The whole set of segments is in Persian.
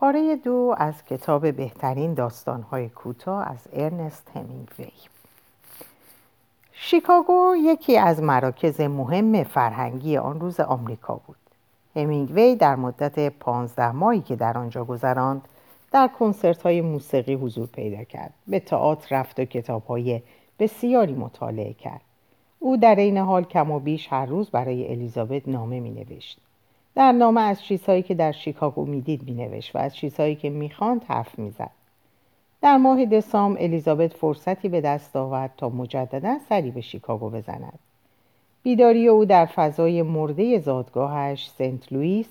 پاره دو از کتاب بهترین داستانهای کوتاه از ارنست همینگوی. شیکاگو یکی از مراکز مهم فرهنگی آن روز آمریکا بود. همینگوی در مدت پانزده ماهی که در آنجا گذراند در کنسرت های موسیقی حضور پیدا کرد. به تئاتر رفت و کتاب های بسیاری مطالعه کرد. او در این حال کم و بیش هر روز برای الیزابت نامه می نوشت در نامه از چیزهایی که در شیکاگو می‌دید مینوشت و از چیزهایی که می‌خواند حرف می‌زد. در ماه دسامبر الیزابت فرصتی به دست آورد تا مجددا سری به شیکاگو بزند. بیداری او در فضای مرده زادگاهش سنت لوئیس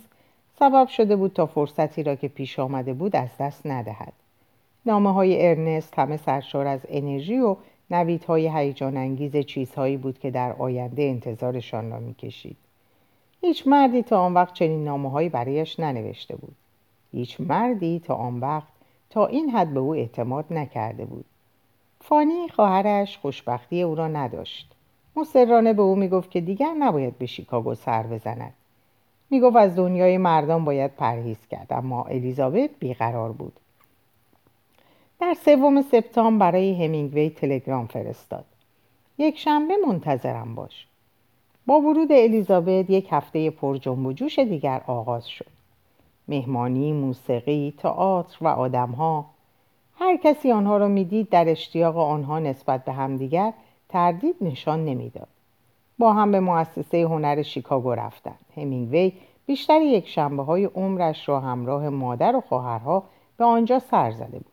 سبب شده بود تا فرصتی را که پیش آمده بود از دست ندهد. نامه های ارنست همه سرشار از انرژی و نویدهای هیجان انگیز چیزهایی بود که در آینده انتظارشان را می‌کشید. هیچ مردی تا آن وقت چنین نامه برایش ننوشته بود. هیچ مردی تا آن وقت تا این حد به او اعتماد نکرده بود. فانی خواهرش خوشبختی او را نداشت. مصرانه به او می‌گفت که دیگر نباید به شیکاگو سر بزند. می‌گفت از دنیای مردان باید پرهیز کرد اما الیزابت بیقرار بود. در سوم سپتامبر برای همینگوی تلگرام فرستاد. یک شنبه منتظرم باش. با ورود الیزابت یک هفته پر جنب و جوش دیگر آغاز شد. مهمانی، موسیقی، تئاتر و آدمها هر کسی آنها را می‌دید در اشتیاق آنها نسبت به همدیگر تردید نشان نمی‌داد. با هم به مؤسسه هنر شیکاگو رفتند. همینگوی بیشتر یک شنبه های عمرش را همراه مادر و خواهرها به آنجا سر زده بود.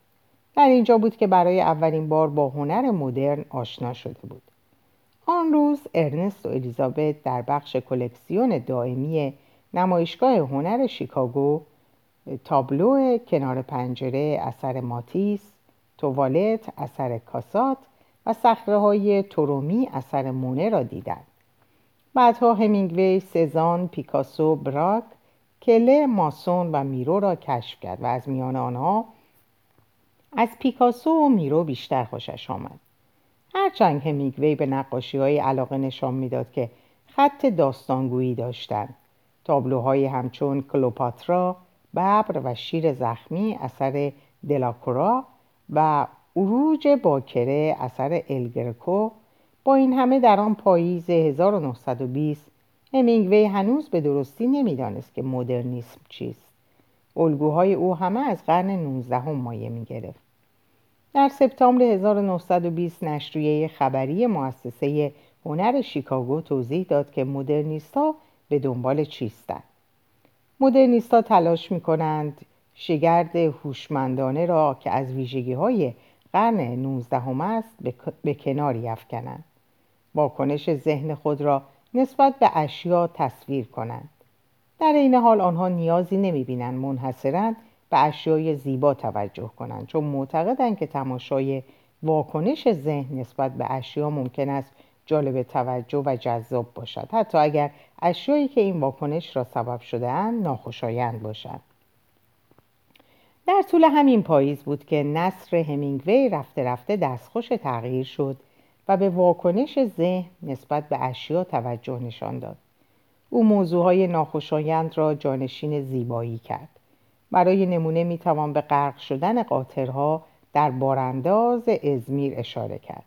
در اینجا بود که برای اولین بار با هنر مدرن آشنا شده بود. آن روز ارنست و الیزابت در بخش کلکسیون دائمی نمایشگاه هنر شیکاگو تابلو کنار پنجره اثر ماتیس توالت اثر کاسات و صخره های تورومی اثر مونه را دیدند. بعدها همینگوی، سزان، پیکاسو، براک، کله، ماسون و میرو را کشف کرد و از میان آنها از پیکاسو و میرو بیشتر خوشش آمد. هرچند همینگوی به نقاشی های علاقه نشان می‌داد که خط داستانگویی داشتند تابلوهای همچون کلوپاترا ببر و شیر زخمی اثر دلاکورا و اروج باکره اثر الگرکو با این همه در آن پاییز 1920 همینگوی هنوز به درستی نمی‌دانست که مدرنیسم چیست. الگوهای او همه از قرن 19 هم مایه می گرفت. در سپتامبر 1920 نشریه خبری مؤسسه هنر شیکاگو توضیح داد که مدرنیستا به دنبال چیستند. مدرنیستا تلاش می کنند شگرد هوشمندانه را که از ویژگی های قرن 19 است به کناری افکنند. واکنش ذهن خود را نسبت به اشیا تصویر کنند. در این حال آنها نیازی نمی بینند منحصرا به اشیای زیبا توجه کنند چون معتقدند که تماشای واکنش ذهن نسبت به اشیا ممکن است جالب توجه و جذاب باشد. حتی اگر اشیایی که این واکنش را سبب شده اند ناخوشایند باشند. در طول همین پاییز بود که نصر همینگوی رفته رفته دستخوش تغییر شد و به واکنش ذهن نسبت به اشیا توجه نشان داد. او موضوعهای ناخوشایند را جانشین زیبایی کرد. برای نمونه می‌توان به غرق شدن قاطرها در بارانداز ازمیر اشاره کرد.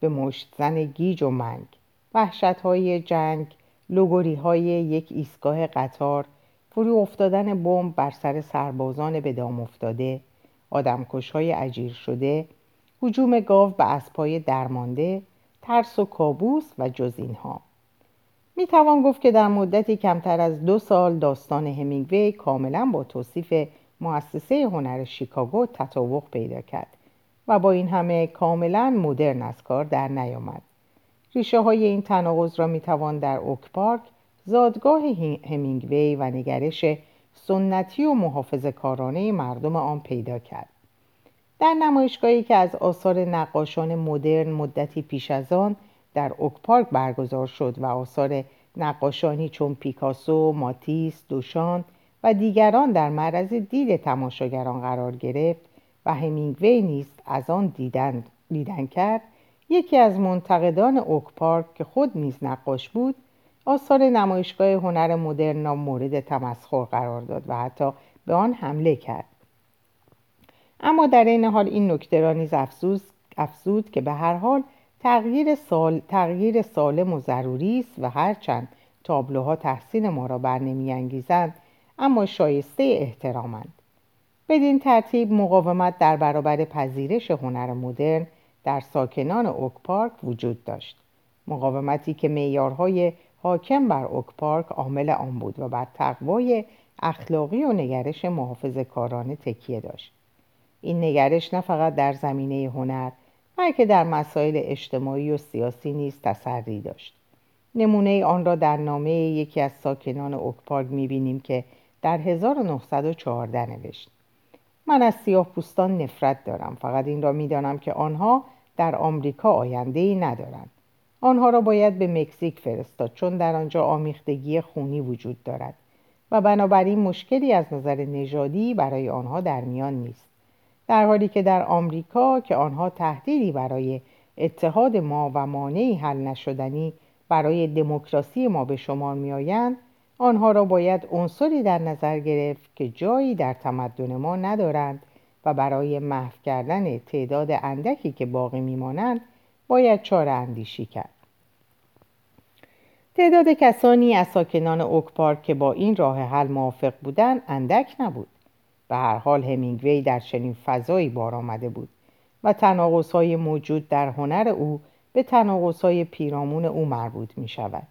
به مشت زن گیج و منگ وحشت های جنگ لگوری های یک ایستگاه قطار فرو افتادن بمب بر سر سربازان به دام افتاده آدمکش های اجیر شده حجوم گاو به اسبای درمانده ترس و کابوس و جز اینها می توان گفت که در مدتی کمتر از دو سال داستان همینگوی کاملا با توصیف مؤسسه هنر شیکاگو تطابق پیدا کرد و با این همه کاملا مدرن از کار در نیامد. ریشه های این تناقض را می توان در اوک پارک زادگاه همینگوی و نگرش سنتی و محافظ کارانه مردم آن پیدا کرد. در نمایشگاهی که از آثار نقاشان مدرن مدتی پیش از آن در اوک پارک برگزار شد و آثار نقاشانی چون پیکاسو، ماتیس، دوشان و دیگران در معرض دید تماشاگران قرار گرفت و همینگوی نیز از آن دیدن, دیدن کرد. یکی از منتقدان اوک پارک که خود نیز نقاش بود آثار نمایشگاه هنر مدرن را مورد تمسخر قرار داد و حتی به آن حمله کرد. اما در این حال این نکته را نیز افزود که به هر حال تغییر, سال، تغییر سالم و ضروری است و هرچند تابلوها تحسین ما را بر انگیزند اما شایسته احترامند. بدین ترتیب مقاومت در برابر پذیرش هنر مدرن در ساکنان اوک پارک وجود داشت. مقاومتی که معیارهای حاکم بر اوک پارک عامل آن بود و بر تقوای اخلاقی و نگرش محافظ کارانه تکیه داشت. این نگرش نه فقط در زمینه هنر بلکه در مسائل اجتماعی و سیاسی نیز تسری داشت. نمونه آن را در نامه یکی از ساکنان اوک پارک می‌بینیم که در 1914 نوشت. من از سیاه پوستان نفرت دارم فقط این را می‌دانم که آنها در آمریکا آینده ای ندارند. آنها را باید به مکزیک فرستاد چون در آنجا آمیختگی خونی وجود دارد و بنابراین مشکلی از نظر نژادی برای آنها در میان نیست. در حالی که در آمریکا که آنها تهدیدی برای اتحاد ما و مانعی حل نشدنی برای دموکراسی ما به شمار میآیند آنها را باید عنصری در نظر گرفت که جایی در تمدن ما ندارند و برای محو کردن تعداد اندکی که باقی میمانند باید چاره اندیشی کرد. تعداد کسانی از ساکنان اوک پارک که با این راه حل موافق بودند اندک نبود. به هر حال همینگوی در چنین فضایی بار آمده بود و های موجود در هنر او به های پیرامون او مربوط می شود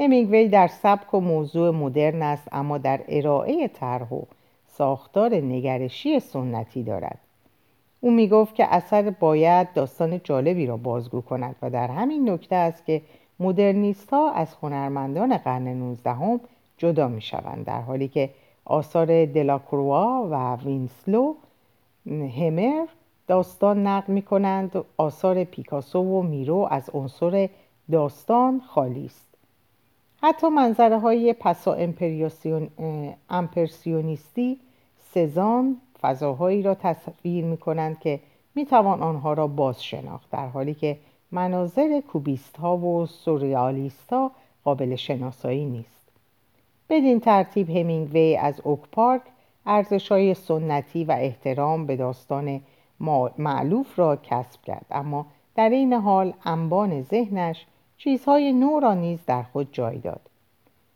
همینگوی در سبک و موضوع مدرن است اما در ارائه طرح و ساختار نگرشی سنتی دارد. او می گفت که اثر باید داستان جالبی را بازگو کند و در همین نکته است که مدرنیست ها از هنرمندان قرن 19 جدا می شوند در حالی که آثار دلاکروا و وینسلو همر داستان نقل می کنند آثار پیکاسو و میرو از عنصر داستان خالی است. حتی منظره های پسا امپرسیونیستی سزان فضاهایی را تصویر می کنند که می توان آنها را باز شناخت در حالی که مناظر کوبیست ها و سوریالیست ها قابل شناسایی نیست. بدین ترتیب همینگوی از اوک پارک ارزش های سنتی و احترام به داستان معلوف را کسب کرد. اما در این حال انبان ذهنش چیزهای نو را نیز در خود جای داد.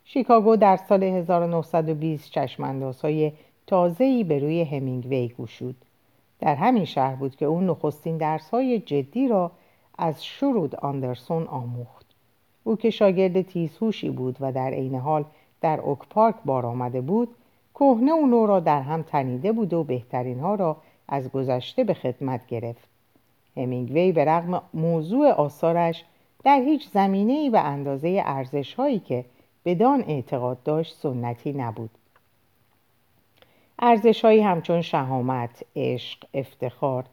شیکاگو در سال 1920 چشماندازهای تازه‌ای به روی همینگوی گشود. در همین شهر بود که او نخستین درسهای جدی را از شرود آندرسون آموخت. او که شاگرد تیزهوشی بود و در عین حال در اوک پارک بار آمده بود کهنه و نو را در هم تنیده بود و بهترین ها را از گذشته به خدمت گرفت. همینگوی به رغم موضوع آثارش در هیچ زمینه به اندازه ارزش هایی که بدان اعتقاد داشت سنتی نبود. ارزش هایی همچون شهامت، عشق، افتخار،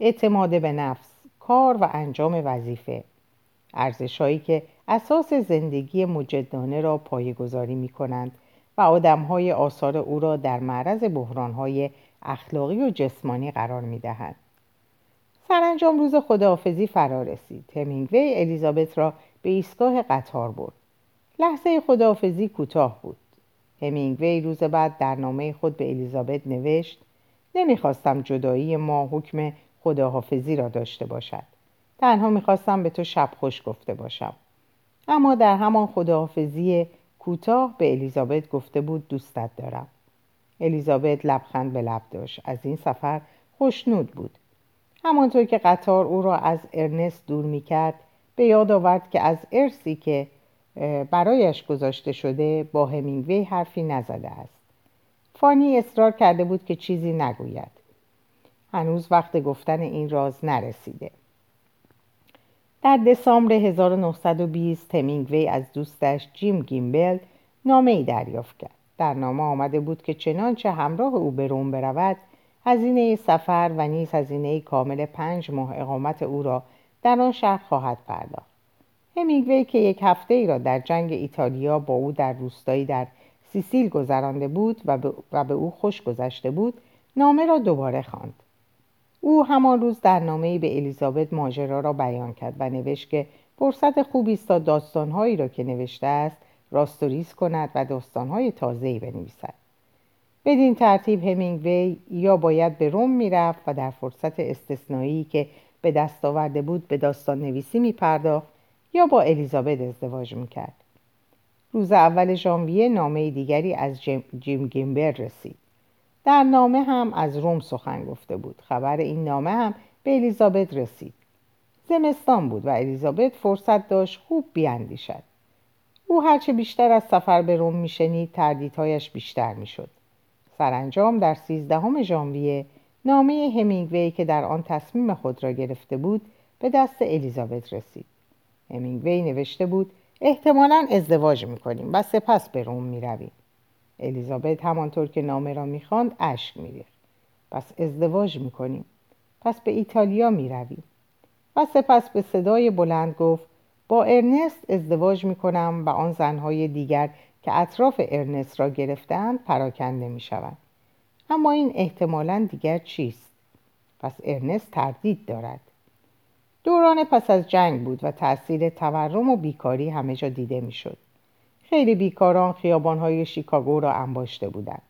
اعتماد به نفس، کار و انجام وظیفه ارزش هایی که اساس زندگی مجدانه را پایگذاری می کنند و آدم های آثار او را در معرض بحران های اخلاقی و جسمانی قرار می دهند. سرانجام روز خداحافظی فرا رسید. همینگوی الیزابت را به ایستگاه قطار برد. لحظه خداحافظی کوتاه بود. همینگوی روز بعد در نامه خود به الیزابت نوشت نمی‌خواستم جدایی ما حکم خداحافظی را داشته باشد. تنها می‌خواستم به تو شب خوش گفته باشم. اما در همان خداحافظی کوتاه به الیزابت گفته بود دوستت دارم. الیزابت لبخند به لب داشت. از این سفر خوشنود بود. همانطور که قطار او را از ارنست دور می‌کرد به یاد آورد که از ارسی که برایش گذاشته شده با همینگوی حرفی نزده است فانی اصرار کرده بود که چیزی نگوید هنوز وقت گفتن این راز نرسیده در دسامبر 1920 همینگوی از دوستش جیم گیمبل نامه ای دریافت کرد. در نامه آمده بود که چنانچه همراه او به روم برود هزینه سفر و نیز هزینه کامل پنج ماه اقامت او را در آن شهر خواهد پرداخت. همینگوی که یک هفته ای را در جنگ ایتالیا با او در روستایی در سیسیل گذرانده بود و به, او خوش گذشته بود نامه را دوباره خواند. او همان روز در نامه به الیزابت ماجرا را بیان کرد و نوشت که فرصت خوبی است تا داستانهایی را که نوشته است راستوریز کند و داستانهای تازه‌ای بنویسد بدین ترتیب همینگوی یا باید به روم می‌رفت و در فرصت استثنایی که به دست آورده بود به داستان نویسی می یا با الیزابت ازدواج می‌کرد. روز اول ژانویه نامه دیگری از جیم گیمبر رسید. در نامه هم از روم سخن گفته بود. خبر این نامه هم به الیزابت رسید. زمستان بود و الیزابت فرصت داشت خوب بیاندیشد. او هرچه بیشتر از سفر به روم میشنید تردیدهایش بیشتر می‌شد. سرانجام در سیزدهم ژانویه نامه همینگوی که در آن تصمیم خود را گرفته بود به دست الیزابت رسید. همینگوی نوشته بود احتمالا ازدواج می‌کنیم و سپس به روم می‌رویم. الیزابت همانطور که نامه را می‌خواند اشک میریخت. پس ازدواج می‌کنیم. پس به ایتالیا می‌رویم. و سپس به صدای بلند گفت با ارنست ازدواج می‌کنم و آن زنهای دیگر که اطراف ارنست را گرفتند پراکنده می‌شوند. اما این احتمالا دیگر چیست؟ پس ارنست تردید دارد. دوران پس از جنگ بود و تاثیر تورم و بیکاری همه جا دیده می‌شد. خیلی بیکاران خیابانهای شیکاگو را انباشته بودند.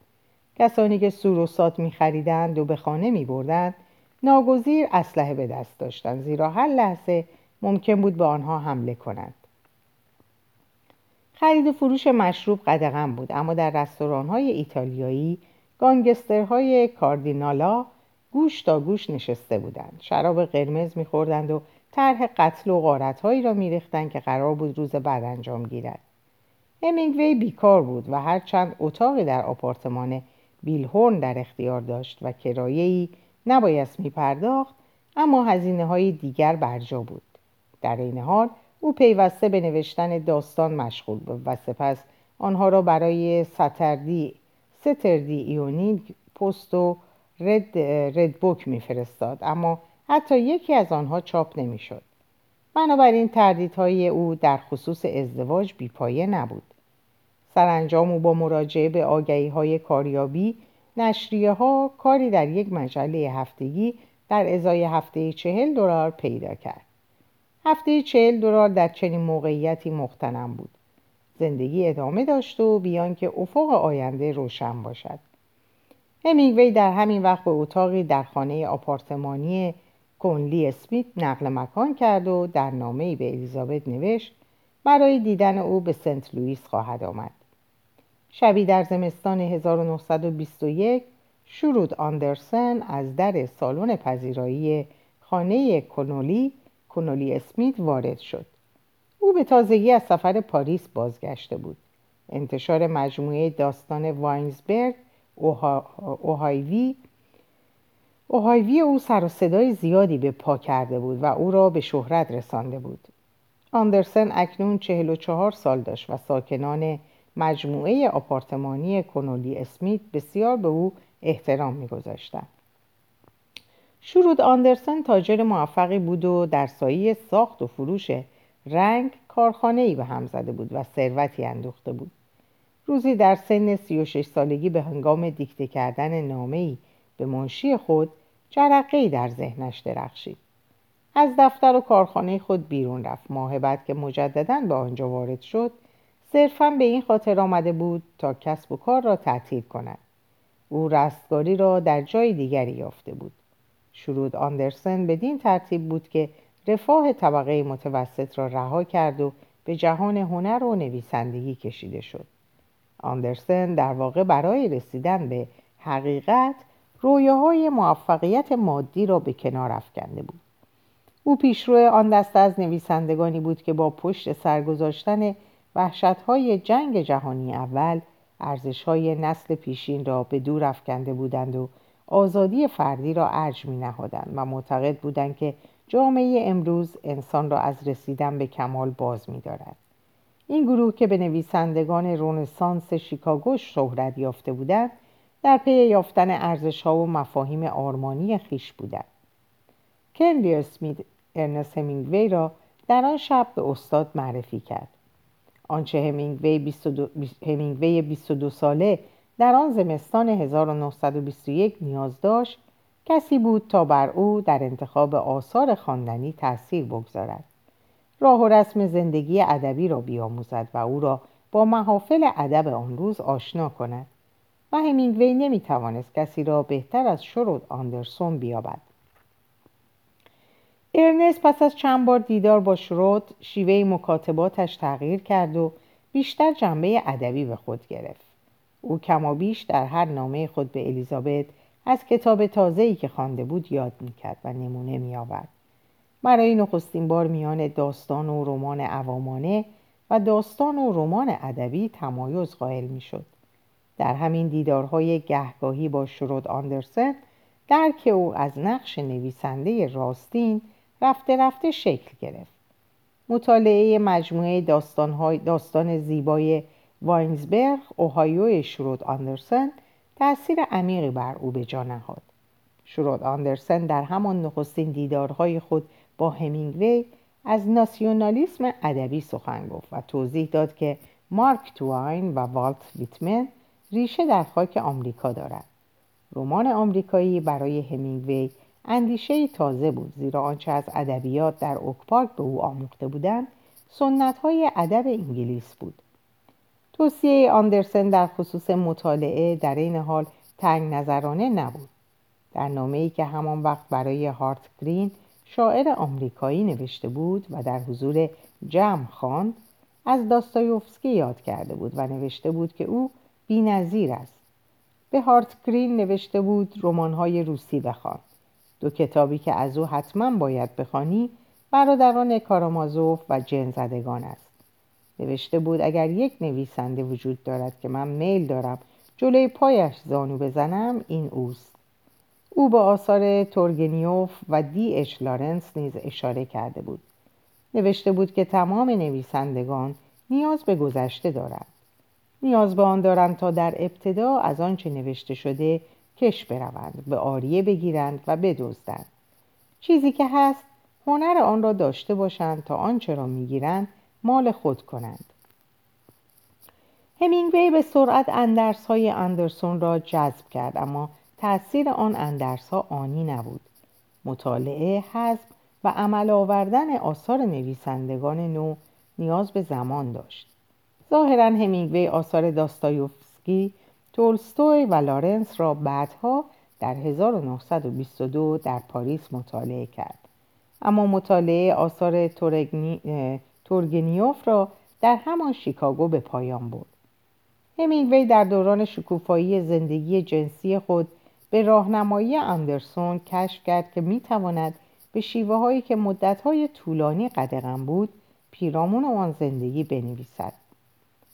کسانی که سور و سات می خریدند و به خانه می بردند ناگزیر اسلحه به دست داشتند زیرا هر لحظه ممکن بود به آنها حمله کنند. خرید و فروش مشروب قدغن بود اما در رستوران های ایتالیایی گانگسترهای کاردینالا گوش تا گوش نشسته بودند شراب قرمز میخوردند و طرح قتل و غارتهایی را میریختند که قرار بود روز بعد انجام گیرد همینگوی بیکار بود و هرچند اتاقی در آپارتمان بیلهورن در اختیار داشت و کرایه‌ای نبایست میپرداخت اما هزینه های دیگر برجا بود. در این حال او پیوسته به نوشتن داستان مشغول بود و سپس آنها را برای Saturday Saturday Evening Post و Red, Red Book میفرستاد اما حتی یکی از آنها چاپ نمی‌شد. بنابراین تردیدهای او در خصوص ازدواج بیپایه نبود. سرانجام او با مراجعه به آگهی های کاریابی نشریه ها کاری در یک مجله هفتگی در ازای هفته چهل دلار پیدا کرد. هفته چهل دلار در چنین موقعیتی مختنم بود. زندگی ادامه داشت و بیان که افق آینده روشن باشد. همینگوی در همین وقت به اتاقی در خانه آپارتمانی کنلی اسمیت نقل مکان کرد و در نامه به الیزابت نوشت برای دیدن او به سنت لوئیس خواهد آمد. شبی در زمستان 1921 شرود آندرسن از در سالن پذیرایی خانه کنولی کنولی اسمیت وارد شد. او به تازگی از سفر پاریس بازگشته بود. انتشار مجموعه داستان واینزبرگ اوهایوی اوهایوی او سر و صدای زیادی به پا کرده بود و او را به شهرت رسانده بود. آندرسن اکنون چهل و چهار سال داشت و ساکنان مجموعه آپارتمانی کنولی اسمیت بسیار به او احترام میگذاشتند. شرود آندرسن تاجر موفقی بود و در سایه ساخت و فروش رنگ کارخانه ای به هم زده بود و ثروتی اندوخته بود. روزی در سن 36 سالگی به هنگام دیکته کردن نامه‌ای به منشی خود جرقه در ذهنش درخشید. از دفتر و کارخانه خود بیرون رفت. ماه بعد که مجددا به آنجا وارد شد صرفا به این خاطر آمده بود تا کسب و کار را تعطیل کند. او رستگاری را در جای دیگری یافته بود. شرود آندرسن بدین ترتیب بود که رفاه طبقه متوسط را رها کرد و به جهان هنر و نویسندگی کشیده شد. آندرسن در واقع برای رسیدن به حقیقت رویاهای موفقیت مادی را به کنار افکنده بود. او پیشرو آن دسته از نویسندگانی بود که با پشت سرگذاشتن وحشتهای جنگ جهانی اول ارزشهای نسل پیشین را به دور افکنده بودند و آزادی فردی را ارج می نهادند و معتقد بودند که جامعه امروز انسان را از رسیدن به کمال باز می دارد. این گروه که به نویسندگان رونسانس شیکاگو شهرت یافته بودند در پی یافتن ارزش ها و مفاهیم آرمانی خیش بودند. کنلی اسمیت ارنست همینگوی را در آن شب به استاد معرفی کرد. آنچه همینگوی 22, همینگوی 22 ساله در آن زمستان 1921 نیاز داشت کسی بود تا بر او در انتخاب آثار خواندنی تاثیر بگذارد. راه و رسم زندگی ادبی را بیاموزد و او را با محافل ادب آن روز آشنا کند. و همینگوی نمی‌توانست کسی را بهتر از شرود آندرسون بیابد. ارنست پس از چند بار دیدار با شرود شیوه مکاتباتش تغییر کرد و بیشتر جنبه ادبی به خود گرفت. او کما بیش در هر نامه خود به الیزابت از کتاب تازه‌ای که خوانده بود یاد می‌کرد و نمونه میآورد. برای نخستین بار میان داستان و رمان عوامانه و داستان و رمان ادبی تمایز قائل می‌شد. در همین دیدارهای گهگاهی با شرود آندرسن درک او از نقش نویسنده راستین رفته رفته شکل گرفت. مطالعه مجموعه داستان, داستان زیبای واینزبرگ اوهایو شرود آندرسن تأثیر عمیقی بر او به جا نهاد. شرود آندرسن در همان نخستین دیدارهای خود با همینگوی از ناسیونالیسم ادبی سخن گفت و توضیح داد که مارک تواین و والت ویتمن ریشه در خاک آمریکا دارد رمان آمریکایی برای همینگوی اندیشه تازه بود زیرا آنچه از ادبیات در اوکپارک به او آموخته بودند سنت های ادب انگلیس بود. توصیه آندرسن در خصوص مطالعه در این حال تنگ نظرانه نبود. در نامه ای که همان وقت برای هارت گرین شاعر آمریکایی نوشته بود و در حضور جمع خواند از داستایوفسکی یاد کرده بود و نوشته بود که او بینظیر است. به هارت گرین نوشته بود رمان‌های روسی بخوان. دو کتابی که از او حتما باید بخوانی برادران کارامازوف و جن است. نوشته بود اگر یک نویسنده وجود دارد که من میل دارم جلوی پایش زانو بزنم این اوست. او به آثار تورگنیوف و دی اچ لارنس نیز اشاره کرده بود. نوشته بود که تمام نویسندگان نیاز به گذشته دارند. نیاز به آن دارند تا در ابتدا از آنچه نوشته شده کش بروند به آریه بگیرند و بدزدند. چیزی که هست هنر آن را داشته باشند تا آنچه را می‌گیرند مال خود کنند. همینگوی به سرعت اندرس های اندرسون را جذب کرد اما تأثیر آن اندرس ها آنی نبود. مطالعه حزب و عمل آوردن آثار نویسندگان نو نیاز به زمان داشت. ظاهرا همینگوی آثار داستایوفسکی تولستوی و لارنس را بعدها در 1922 در پاریس مطالعه کرد. اما مطالعه آثار تورگنیوف را در همان شیکاگو به پایان برد. همینگوی در دوران شکوفایی زندگی جنسی خود به راهنمایی اندرسون کشف کرد که می‌تواند به شیوه هایی که مدت های طولانی قدغن بود پیرامون آن زندگی بنویسد.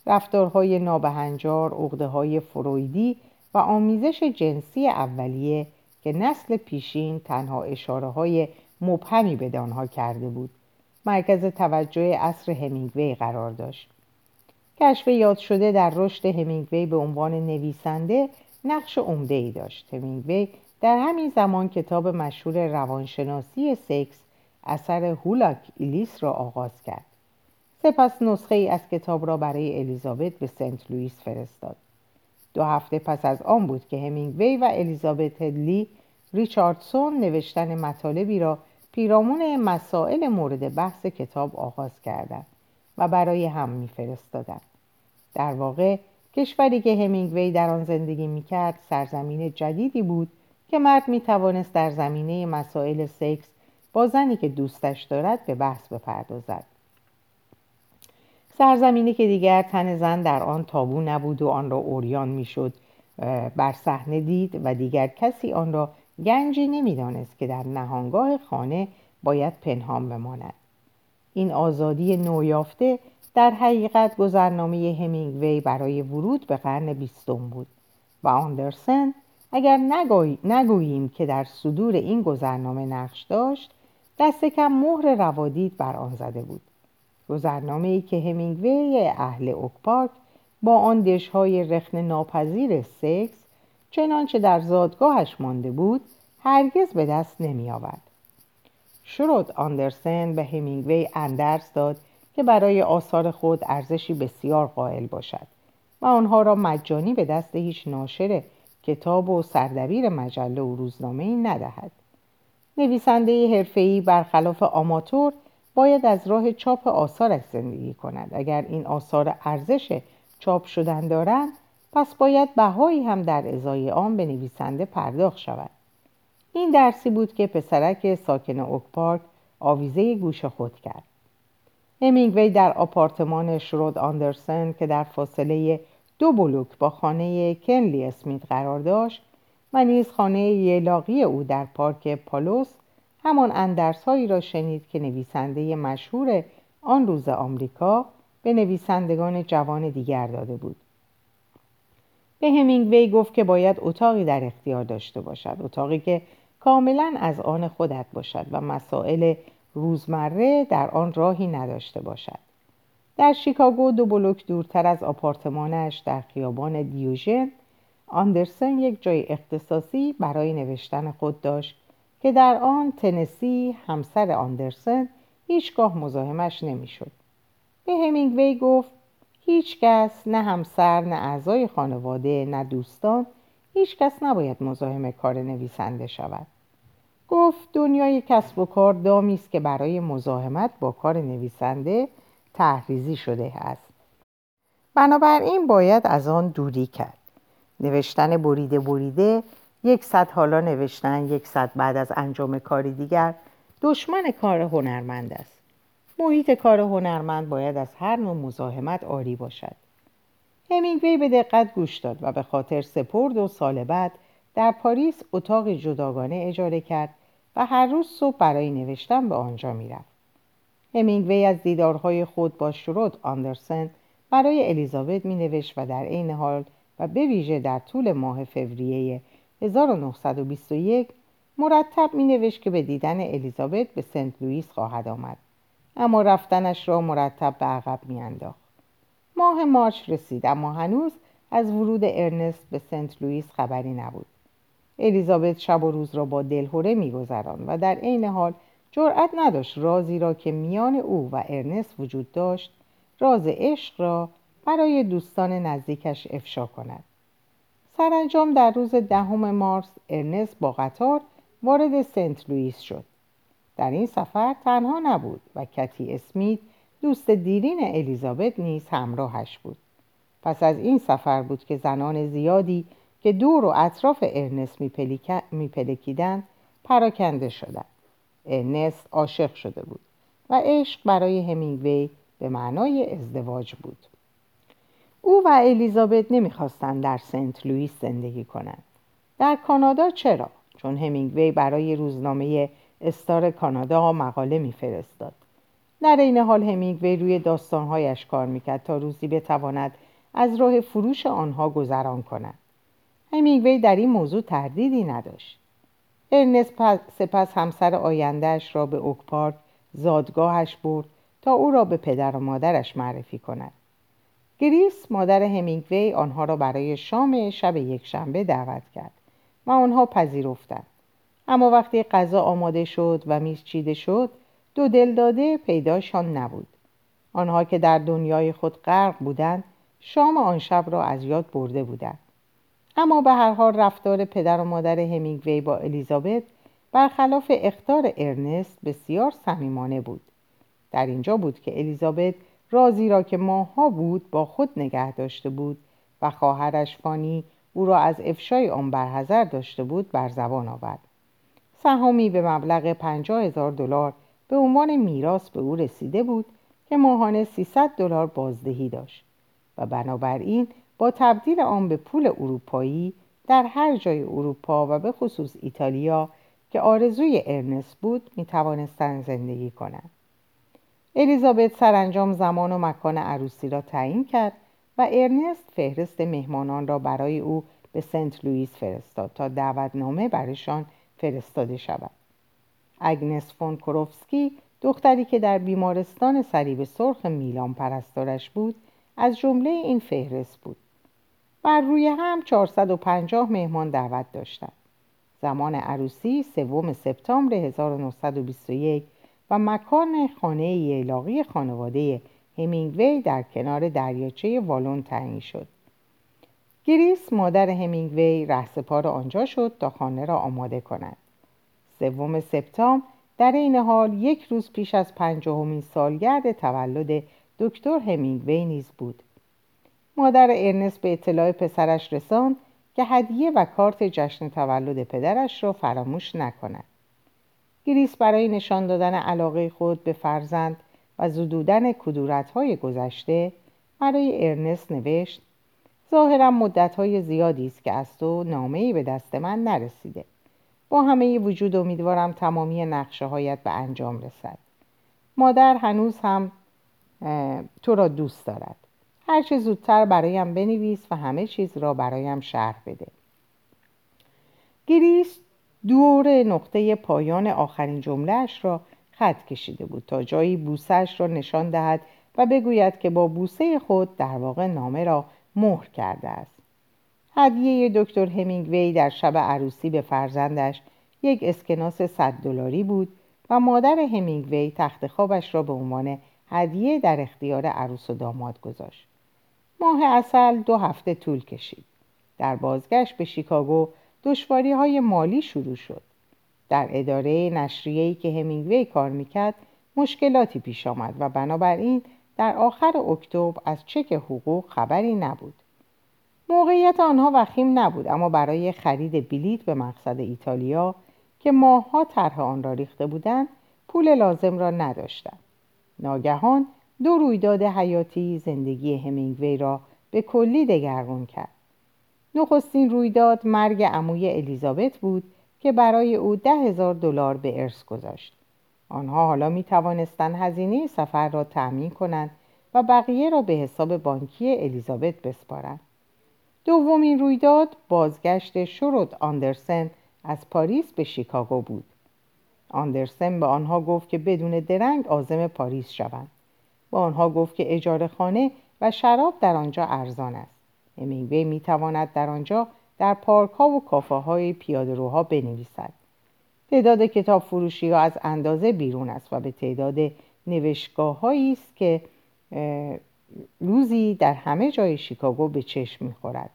رفتارهای نابهنجار عقده های فرویدی و آمیزش جنسی اولیه که نسل پیشین تنها اشاره های مبهمی به آنها کرده بود. مرکز توجه اصر همینگوی قرار داشت. کشف یاد شده در رشد همینگوی به عنوان نویسنده نقش عمده ای داشت. همینگوی در همین زمان کتاب مشهور روانشناسی سکس اثر هولاک ایلیس را آغاز کرد. سپس نسخه ای از کتاب را برای الیزابت به سنت لوئیس فرستاد. دو هفته پس از آن بود که همینگوی و الیزابت هدلی ریچاردسون نوشتن مطالبی را پیرامون مسائل مورد بحث کتاب آغاز کردند و برای هم میفرستادند. در واقع کشوری که همینگوی در آن زندگی می‌کرد سرزمین جدیدی بود که مرد می‌توانست در زمینه مسائل سکس با زنی که دوستش دارد به بحث بپردازد. سرزمینی که دیگر تن زن در آن تابو نبود و آن را اوریان می‌شد بر صحنه دید و دیگر کسی آن را گنجی نمی‌دانست که در نهانگاه خانه باید پنهان بماند. این آزادی نویافته در حقیقت گذرنامه همینگوی برای ورود به قرن بیستم بود و آندرسن اگر نگوییم که در صدور این گذرنامه نقش داشت دست کم مهر روادید بر آن زده بود. گذرنامه ای که همینگوی اهل اوکپارک با آن دشهای رخن ناپذیر سکس چنانچه در زادگاهش مانده بود هرگز به دست نمی آورد. شرود آندرسن به همینگوی اندرس داد که برای آثار خود ارزشی بسیار قائل باشد و آنها را مجانی به دست هیچ ناشر کتاب و سردبیر مجله و روزنامه ای ندهد. نویسنده حرفه‌ای برخلاف آماتور باید از راه چاپ آثارش زندگی کند. اگر این آثار ارزش چاپ شدن دارند پس باید بهایی هم در ازای آن به نویسنده پرداخت شود. این درسی بود که پسرک ساکن اوک پارک آویزه گوش خود کرد. همینگوی در آپارتمان شرود آندرسن که در فاصله دو بلوک با خانه کنلی اسمیت قرار داشت و نیز خانه یلاقی او در پارک پالوس همان اندرسهایی را شنید که نویسنده مشهور آن روز آمریکا به نویسندگان جوان دیگر داده بود. به همینگوی گفت که باید اتاقی در اختیار داشته باشد اتاقی که کاملا از آن خودت باشد و مسائل روزمره در آن راهی نداشته باشد. در شیکاگو دو بلوک دورتر از آپارتمانش در خیابان دیوژن آندرسن یک جای اختصاصی برای نوشتن خود داشت که در آن تنسی همسر آندرسن هیچگاه مزاحمش نمی‌شد. به همینگوی گفت هیچ کس نه همسر نه اعضای خانواده نه دوستان هیچ کس نباید مزاحم کار نویسنده شود. گفت دنیای کسب و کار دامی است که برای مزاحمت با کار نویسنده تحریزی شده است. بنابراین باید از آن دوری کرد. نوشتن بریده بریده یک صد حالا نوشتن یک صد بعد از انجام کاری دیگر. دشمن کار هنرمند است. محیط کار هنرمند باید از هر نوع مزاحمت آری باشد. همینگوی به دقت گوش داد و به خاطر سپرد و سال بعد در پاریس اتاق جداگانه اجاره کرد و هر روز صبح برای نوشتن به آنجا می‌رفت. همینگوی از دیدارهای خود با شرود آندرسن برای الیزابت می نوشت و در عین حال و به ویژه در طول ماه فوریه 1921 مرتب می نوشت که به دیدن الیزابت به سنت لوئیس خواهد آمد. اما رفتنش را مرتب به عقب میانداخت. ماه مارچ رسید اما هنوز از ورود ارنست به سنت لوئیس خبری نبود. الیزابت شب و روز را با دلهوره میگذراند و در عین حال جرأت نداشت رازی را که میان او و ارنست وجود داشت راز عشق را برای دوستان نزدیکش افشا کند. سرانجام در روز دهم مارس ارنست با قطار وارد سنت لوئیس شد. در این سفر تنها نبود و کتی اسمیت دوست دیرین الیزابت نیز همراهش بود. پس از این سفر بود که زنان زیادی که دور و اطراف ارنست میپلکیدند پراکنده شدند. ارنست عاشق شده بود و عشق برای همینگوی به معنای ازدواج بود. او و الیزابت نمی‌خواستند در سنت لوئیس زندگی کنند. در کانادا چرا؟ چون همینگوی برای روزنامه استار کانادا مقاله میفرستاد. در این حال همینگوی روی داستانهایش کار می‌کرد تا روزی بتواند از راه فروش آنها گذران کند. همینگوی در این موضوع تردیدی نداشت. ارنست سپس همسر آیندهش را به اوکپارک زادگاهش برد تا او را به پدر و مادرش معرفی کند. گریس مادر همینگوی آنها را برای شام شب یکشنبه دعوت کرد و آنها پذیرفتند. اما وقتی غذا آماده شد و میز چیده شد دو دلداده پیداشان نبود. آنها که در دنیای خود غرق بودند شام آن شب را از یاد برده بودند. اما به هر حال رفتار پدر و مادر همینگوی با الیزابت برخلاف اختار ارنست بسیار صمیمانه بود. در اینجا بود که الیزابت رازی را که ماها بود با خود نگه داشته بود و خواهرش فانی او را از افشای آن برحضر داشته بود بر زبان آورد سهامی به مبلغ پنجاه هزار دلار به عنوان میراث به او رسیده بود که ماهانه 300 دلار بازدهی داشت و بنابراین با تبدیل آن به پول اروپایی در هر جای اروپا و به خصوص ایتالیا که آرزوی ارنست بود می توانستند زندگی کنند. الیزابت سرانجام زمان و مکان عروسی را تعیین کرد و ارنست فهرست مهمانان را برای او به سنت لوئیس فرستاد تا دعوتنامه برایشان فرستاده شود. اگنس فون کوروفسکی دختری که در بیمارستان صلیب سرخ میلان پرستارش بود از جمله این فهرست بود بر روی هم 450 مهمان دعوت داشتند زمان عروسی سوم سپتامبر 1921 و مکان خانه یلاقی خانواده همینگوی در کنار دریاچه والون تعیین شد. گریس مادر همینگوی رهسپار آنجا شد تا خانه را آماده کند. سوم سپتامبر در این حال یک روز پیش از پنجاهمین سالگرد تولد دکتر همینگوی نیز بود. مادر ارنست به اطلاع پسرش رساند که هدیه و کارت جشن تولد پدرش را فراموش نکند. گریس برای نشان دادن علاقه خود به فرزند و زدودن کدورتهای گذشته برای ارنست نوشت ظاهرا مدتهای زیادی است که از تو نامهای به دست من نرسیده. با همه وجود امیدوارم تمامی نقشه هایت به انجام رسد. مادر هنوز هم تو را دوست دارد. هرچه زودتر برایم بنویس و همه چیز را برایم شرح بده. گریس دور نقطه پایان آخرین جملهش را خط کشیده بود تا جایی بوسش را نشان دهد و بگوید که با بوسه خود در واقع نامه را مهر کرده است. هدیه دکتر همینگوی در شب عروسی به فرزندش یک اسکناس صد دلاری بود و مادر همینگوی تخت خوابش را به عنوان هدیه در اختیار عروس و داماد گذاشت. ماه اصل دو هفته طول کشید. در بازگشت به شیکاگو دشواری های مالی شروع شد. در اداره نشریه‌ای که همینگوی کار می‌کرد مشکلاتی پیش آمد و بنابراین در آخر اکتبر از چک حقوق خبری نبود. موقعیت آنها وخیم نبود اما برای خرید بلیت به مقصد ایتالیا که ماهها طرح آن را ریخته بودند پول لازم را داشتند. ناگهان دو رویداد حیاتی زندگی همینگوی را به کلی دگرگون کرد. نخستین رویداد مرگ عموی الیزابت بود که برای او ده هزار دلار به ارث گذاشت. آنها حالا می توانستند هزینه سفر را تأمین کنند و بقیه را به حساب بانکی الیزابت بسپارند. دومین رویداد بازگشت شرود آندرسن از پاریس به شیکاگو بود. آندرسن به آنها گفت که بدون درنگ آزم پاریس شوند. به آنها گفت که اجاره خانه و شراب در آنجا ارزان است. همینگوی می تواند در آنجا در پارک ها و کافه های پیاده روها بنویسد. تعداد کتاب فروشی ها از اندازه بیرون است و به تعداد نوشگاه است که روزی در همه جای شیکاگو به چشم می‌خورد.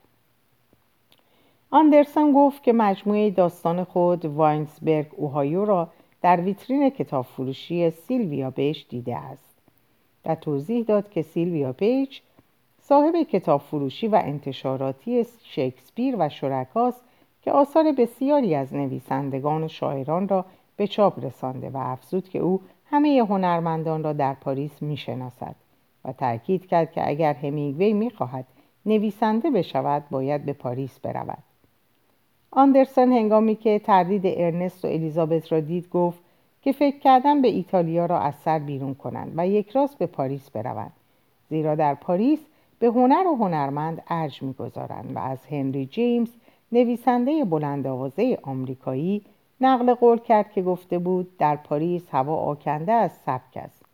آندرسن گفت که مجموعه داستان خود واینسبرگ اوهایو را در ویترین کتاب فروشی سیلویا بیچ دیده است. و توضیح داد که سیلویا بیچ صاحب کتاب فروشی و انتشاراتی شکسپیر و شرکاست که آثار بسیاری از نویسندگان و شاعران را به چاپ رسانده و افزود که او همه هنرمندان را در پاریس می‌شناسد و تاکید کرد که اگر همینگوی می‌خواهد نویسنده بشود باید به پاریس برود. آندرسن هنگامی که تردید ارنست و الیزابت را دید گفت که فکر کردن به ایتالیا را از سر بیرون کنند و یک راست به پاریس بروند. زیرا در پاریس به هنر و هنرمند ارج می‌گذارند و از هنری جیمز نویسنده بلند آوازه آمریکایی نقل قول کرد که گفته بود در پاریس هوا آکنده از سبک است.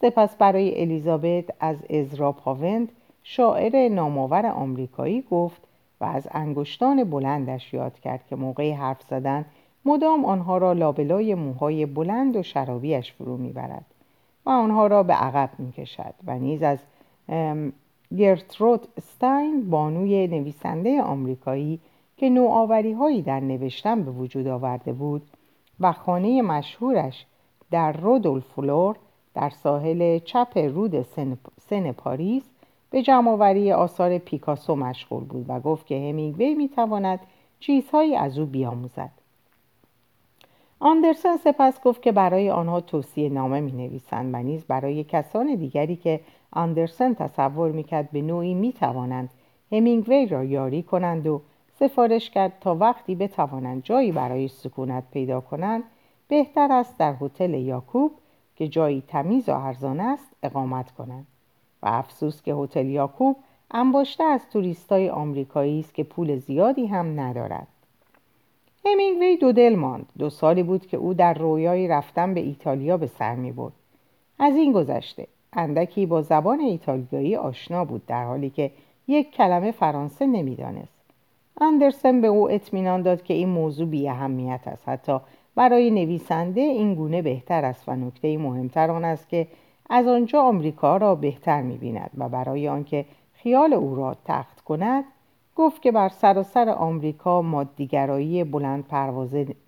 سپس برای الیزابت از ازرا پاوند شاعر نامآور آمریکایی گفت و از انگشتان بلندش یاد کرد که موقع حرف زدن مدام آنها را لابلای موهای بلند و شرابیش فرو می‌برد و آنها را به عقب می‌کشد و نیز از گرترود استاین بانوی نویسنده آمریکایی که نوآوری هایی در نوشتن به وجود آورده بود و خانه مشهورش در رودولفلور در ساحل چپ رود سن, سن پاریس به جمعآوری آثار پیکاسو مشغول بود و گفت که همینگوی می‌تواند چیزهایی از او بیاموزد. آندرسن سپس گفت که برای آنها توصیه نامه می نویسند و نیز برای کسان دیگری که آندرسن تصور می‌کرد به نوعی می‌توانند همینگوی را یاری کنند و سفارش کرد تا وقتی بتوانند جایی برای سکونت پیدا کنند بهتر است در هتل یاکوب که جایی تمیز و ارزان است اقامت کنند. و افسوس که هتل یاکوب انباشته از توریستای آمریکایی است که پول زیادی هم ندارد. همینگوی دو دل ماند. دو سالی بود که او در رویایی رفتن به ایتالیا به سر می برد. از این گذشته اندکی با زبان ایتالیایی آشنا بود در حالی که یک کلمه فرانسه نمی‌دانست. اندرسن به او اطمینان داد که این موضوع بی اهمیت است. حتی برای نویسنده این گونه بهتر است و نکته مهمتر آن است که از آنجا آمریکا را بهتر می‌بیند و برای آنکه خیال او را تخت کند گفت که بر سراسر سر آمریکا مادیگرایی بلند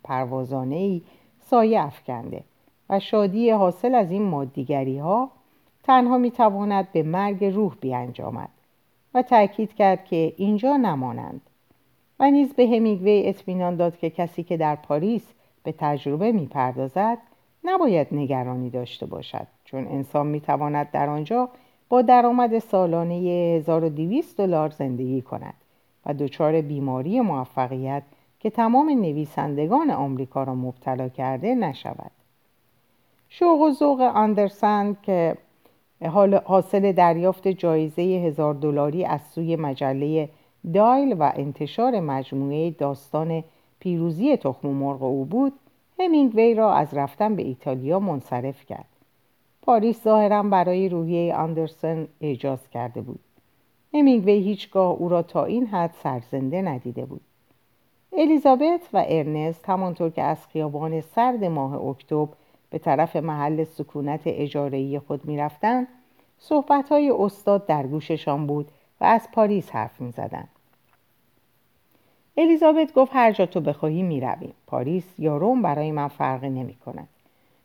پروازانه ای سایه افکنده و شادی حاصل از این مادیگری ها تنها می‌تواند به مرگ روح بیانجامد و تأکید کرد که اینجا نمانند و نیز به همینگوی اطمینان داد که کسی که در پاریس به تجربه می‌پردازد نباید نگرانی داشته باشد چون انسان می‌تواند در آنجا با درآمد سالانه 1200 دلار زندگی کند و دچار بیماری موفقیت که تمام نویسندگان آمریکا را مبتلا کرده نشود. شوق و ذوق آندرسن که حاصل دریافت جایزه هزار دلاری از سوی مجله دایل و انتشار مجموعه داستان پیروزی تخم مرغ او بود همینگوی را از رفتن به ایتالیا منصرف کرد. پاریس ظاهرا برای روحیه آندرسن اعجاز کرده بود. همینگوی هیچگاه او را تا این حد سرزنده ندیده بود. الیزابت و ارنست همانطور که از خیابان سرد ماه اکتبر به طرف محل سکونت اجارهی خود می‌رفتند صحبتهای استاد در گوششان بود و از پاریس حرف می‌زدند الیزابت گفت هر جا تو بخواهی می‌رویم. پاریس یا روم برای من فرقی نمی کند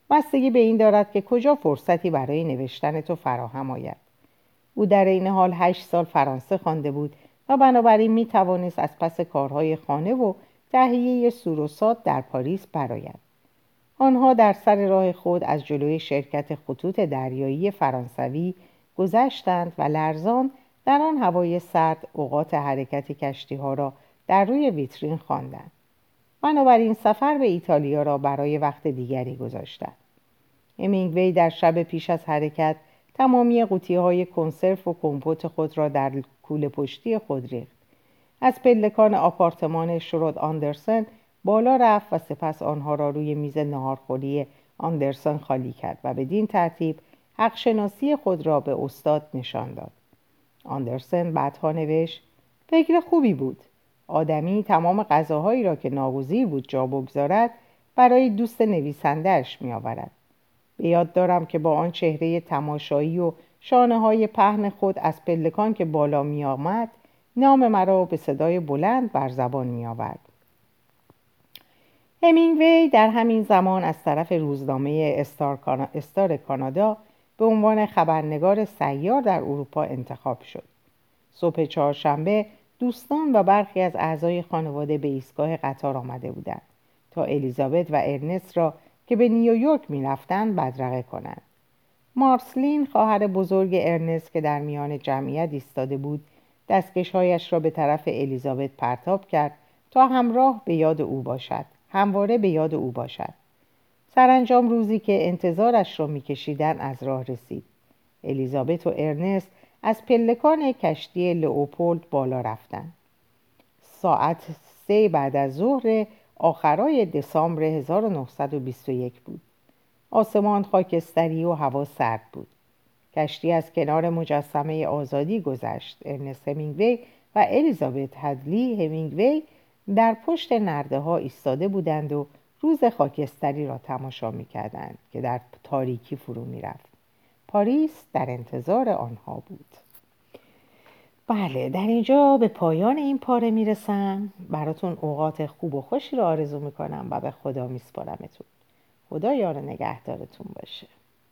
بستگی به این دارد که کجا فرصتی برای نوشتن تو فراهم آید. او در این حال هشت سال فرانسه خوانده بود و بنابراین می توانست از پس کارهای خانه و تهیه سوروسات در پاریس براید آنها در سر راه خود از جلوی شرکت خطوط دریایی فرانسوی گذشتند و لرزان در آن هوای سرد اوقات حرکت کشتی ها را در روی ویترین خواندند. بنابراین سفر به ایتالیا را برای وقت دیگری گذاشتند. امینگوی در شب پیش از حرکت تمامی قوطی های کنسرف و کمپوت خود را در کوله پشتی خود ریخت. از پلکان آپارتمان شرود آندرسن بالا رفت و سپس آنها را روی میز نهارخوری آندرسن خالی کرد و بدین ترتیب حق شناسی خود را به استاد نشان داد آندرسن بعدها نوشت فکر خوبی بود آدمی تمام غذاهایی را که ناگزیر بود جا بگذارد برای دوست نویسندهش می آورد. به یاد دارم که با آن چهره تماشایی و شانه های پهن خود از پلکان که بالا می آمد نام مرا به صدای بلند بر زبان می آورد. همینگوی در همین زمان از طرف روزنامه استار, استار کانادا به عنوان خبرنگار سیار در اروپا انتخاب شد. صبح چهارشنبه دوستان و برخی از اعضای خانواده به ایستگاه قطار آمده بودند تا الیزابت و ارنست را که به نیویورک می‌رفتند بدرقه کنند مارسلین خواهر بزرگ ارنست که در میان جمعیت ایستاده بود دستکشهایش را به طرف الیزابت پرتاب کرد تا همراه به یاد او باشد همواره به یاد او باشد. سرانجام روزی که انتظارش را میکشیدند از راه رسید. الیزابت و ارنست از پلکان کشتی لئوپولد بالا رفتند ساعت سه بعد از ظهر آخرای دسامبر 1921 بود. آسمان خاکستری و هوا سرد بود. کشتی از کنار مجسمه آزادی گذشت. ارنست همینگوی و الیزابت هدلی همینگوی در پشت نرده ها ایستاده بودند و روز خاکستری را تماشا می کردند که در تاریکی فرو می رفت. پاریس در انتظار آنها بود. بله در اینجا به پایان این پاره می‌رسم براتون اوقات خوب و خوشی رو آرزو می‌کنم و به خدا میسپارمتون خدا یار نگهدارتون باشه